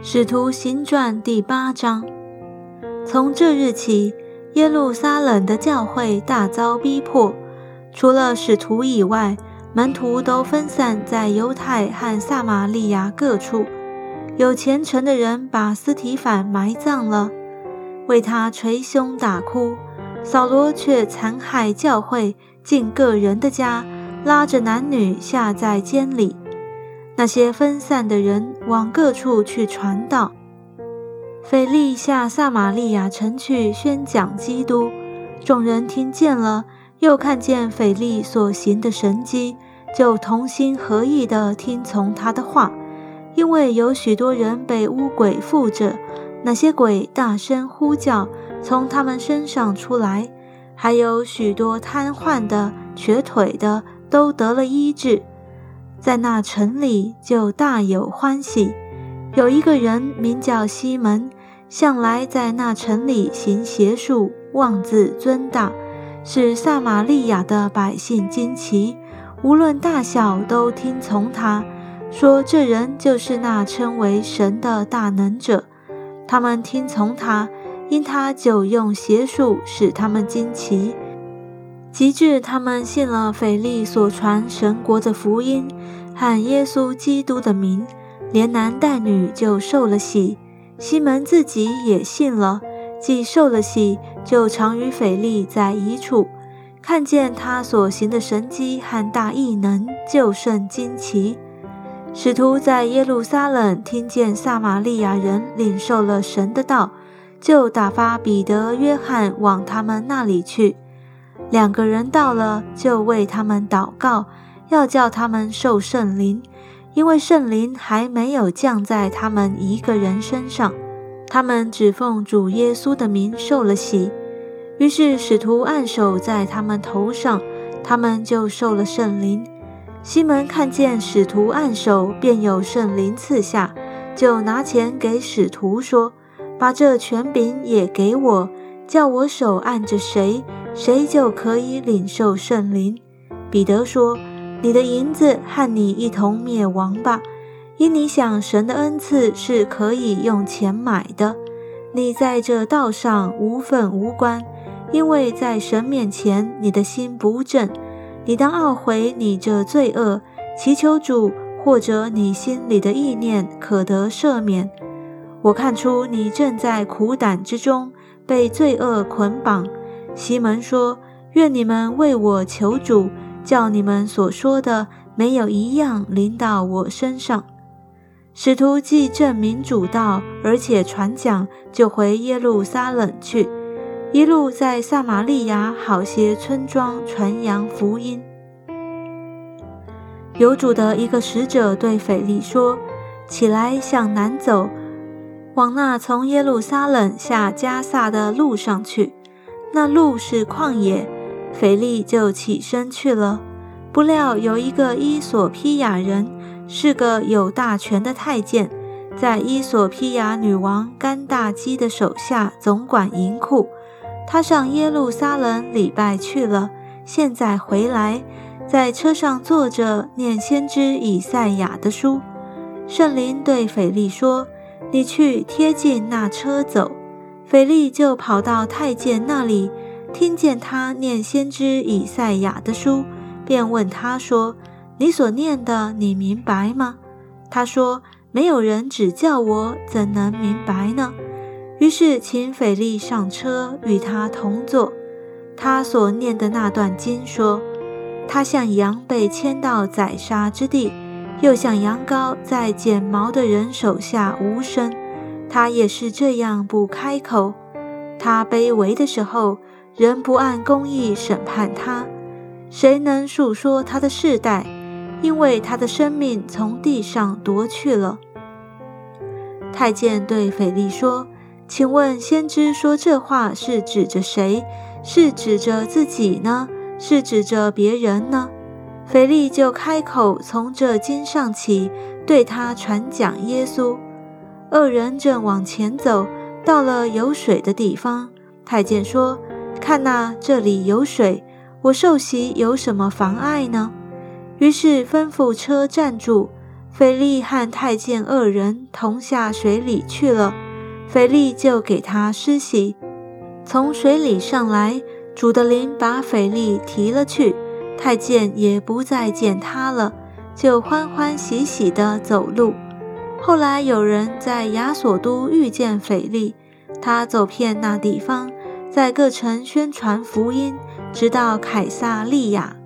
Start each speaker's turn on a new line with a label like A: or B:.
A: 使徒行传第八章，从这日起，耶路撒冷的教会大遭逼迫。除了使徒以外，门徒都分散在犹太和撒玛利亚各处。有虔诚的人把斯提凡埋葬了，为他捶胸打哭。扫罗却残害教会，进个人的家，拉着男女下在监里。那些分散的人往各处去传道。腓力下撒玛利亚城去宣讲基督，众人听见了，又看见腓力所行的神迹，就同心合意地听从他的话。因为有许多人被污鬼附着，那些鬼大声呼叫，从他们身上出来，还有许多瘫痪的、瘸腿的都得了医治。在那城里就大有欢喜。有一个人名叫西门，向来在那城里行邪术，妄自尊大，使撒玛利亚的百姓惊奇，无论大小都听从他，说这人就是那称为神的大能者。他们听从他，因他久用邪术，使他们惊奇。及至他们信了腓力所传神国的福音和耶稣基督的名，连男带女就受了洗。西门自己也信了，既受了洗，就常与腓力在一处，看见他所行的神迹和大异能，就甚惊奇。使徒在耶路撒冷听见撒玛利亚人领受了神的道，就打发彼得、约翰往他们那里去。两个人到了，就为他们祷告，要叫他们受圣灵，因为圣灵还没有降在他们一个人身上。他们只奉主耶稣的名受了洗。于是使徒按手在他们头上，他们就受了圣灵。西门看见使徒按手，便有圣灵赐下，就拿钱给使徒说：“把这权柄也给我，叫我手按着谁。”谁就可以领受圣灵？彼得说：“你的银子和你一同灭亡吧，因你想神的恩赐是可以用钱买的。你在这道上无份无关，因为在神面前你的心不正。你当懊悔你这罪恶，祈求主，或者你心里的意念可得赦免。我看出你正在苦胆之中，被罪恶捆绑。”西门说：“愿你们为我求主，叫你们所说的没有一样临到我身上。”使徒既证明主道，而且传讲，就回耶路撒冷去，一路在撒玛利亚好些村庄传扬福音。有主的一个使者对腓力说：“起来，向南走，往那从耶路撒冷下加萨的路上去。”那路是旷野，腓力就起身去了。不料有一个伊索匹亚人，是个有大权的太监，在伊索匹亚女王甘大基的手下总管银库。他上耶路撒冷礼拜去了，现在回来，在车上坐着念先知以赛亚的书。圣灵对腓力说：“你去贴近那车走。”腓力就跑到太监那里，听见他念先知以赛亚的书，便问他说：“你所念的，你明白吗？”他说：“没有人指教我，怎能明白呢？”于是请腓力上车，与他同坐。他所念的那段经说：“他像羊被牵到宰杀之地，又像羊羔在剪毛的人手下无声。”他也是这样不开口。他卑微的时候，人不按公义审判他。谁能述说他的世代？因为他的生命从地上夺去了。太监对腓力说：“请问先知说这话是指着谁？是指着自己呢？是指着别人呢？”腓力就开口，从这经上起，对他传讲耶稣。二人正往前走，到了有水的地方。太监说：“看呐，这里有水，我受洗有什么妨碍呢？”于是吩咐车站住。腓力和太监二人同下水里去了，腓力就给他施洗。从水里上来，主的灵把腓力提了去，太监也不再见他了，就欢欢喜喜地走路。后来有人在亚索都遇见腓力，他走遍那地方，在各城宣传福音，直到凯撒利亚。